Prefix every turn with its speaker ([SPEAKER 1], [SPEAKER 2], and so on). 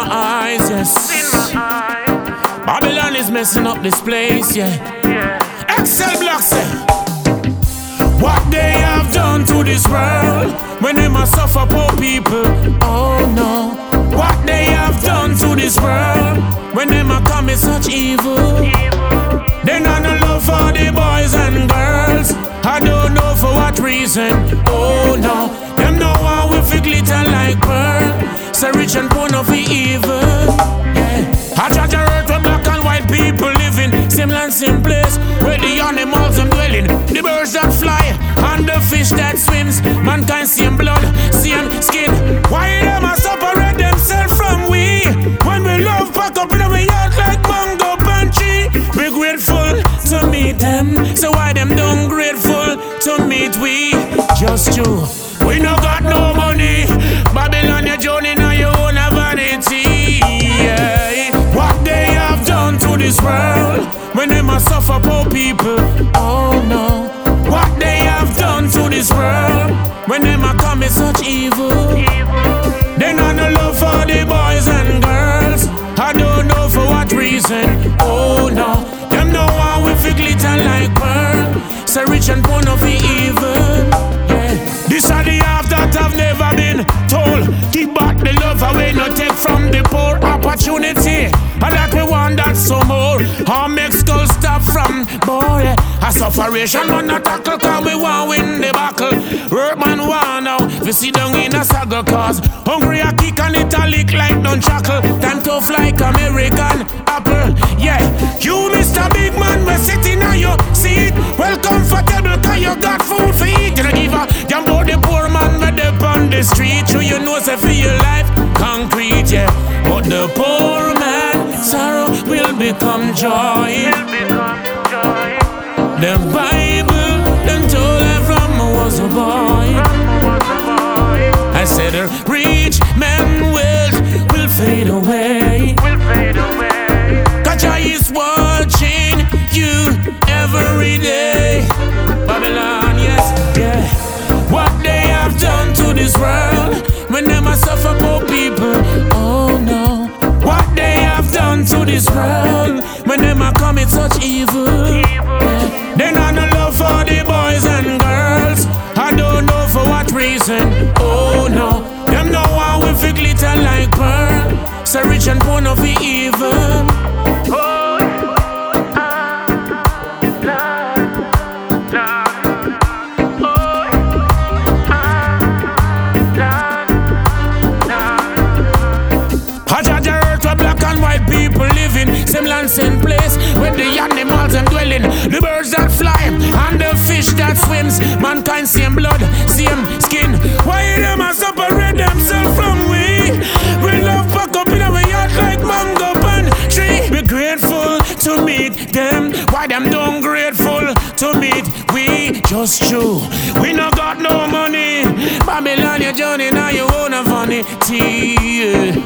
[SPEAKER 1] my eyes, yes. Babylon is messing up this place, yeah. Excel Black say, What they have done to this world when they must suffer poor people. Oh no. What they have done to this world when they must commit such evil. They not no love for the boys and girls. I don't know for what reason. Poor no for evil. Yeah. I judge a earth where black and white people living. Same land, same place where the animals are dwelling. The birds that fly and the fish that swims. Mankind same blood, same skin. Why them a separate themselves from we? When we love back up in our yard like mango punchy. We grateful to meet them. So why them don't grateful to meet we? Just you. We no got people. Oh no. What they have done to this world when they must commit such evil. They not no love for the boys and girls. I don't know for what reason. Oh no. Them no one with it glitter like pearl. So rich and poor no be evil. Yeah. This are the half that I've never been told. Give back the love away, no take from the poor opportunity. From boy. A sufferation, but not tackle, cause we want win the battle. Workman want now, we sit down in a saga cause hungry a kick and it a lick like don't chuckle. Time tough like American apple. Yeah, you Mr. Big Man, we're sitting on your seat. Well comfortable, cause you got food for eat. You give a damn about the poor man with up on the street. So you know, say for your life, concrete, yeah. But the poor man, sorrow will become joy. The Bible done told her I was a boy. I said a rich man wealth will fade away. Cause I is watching you every day. Babylon, yes, yeah. What they have done to this world when they must suffer poor people. Oh no. What they have done to this world when they must commit such evil. Yeah. Rich and poor no be evil. Oh. Black and white people living. Same land, same place where the animals are dwelling. The birds that fly and the fish that swims. Mankind, same blood, Why them don't grateful to meet we? Just true. We no got no money. Babylon, your journey now you own a vanity. yeah.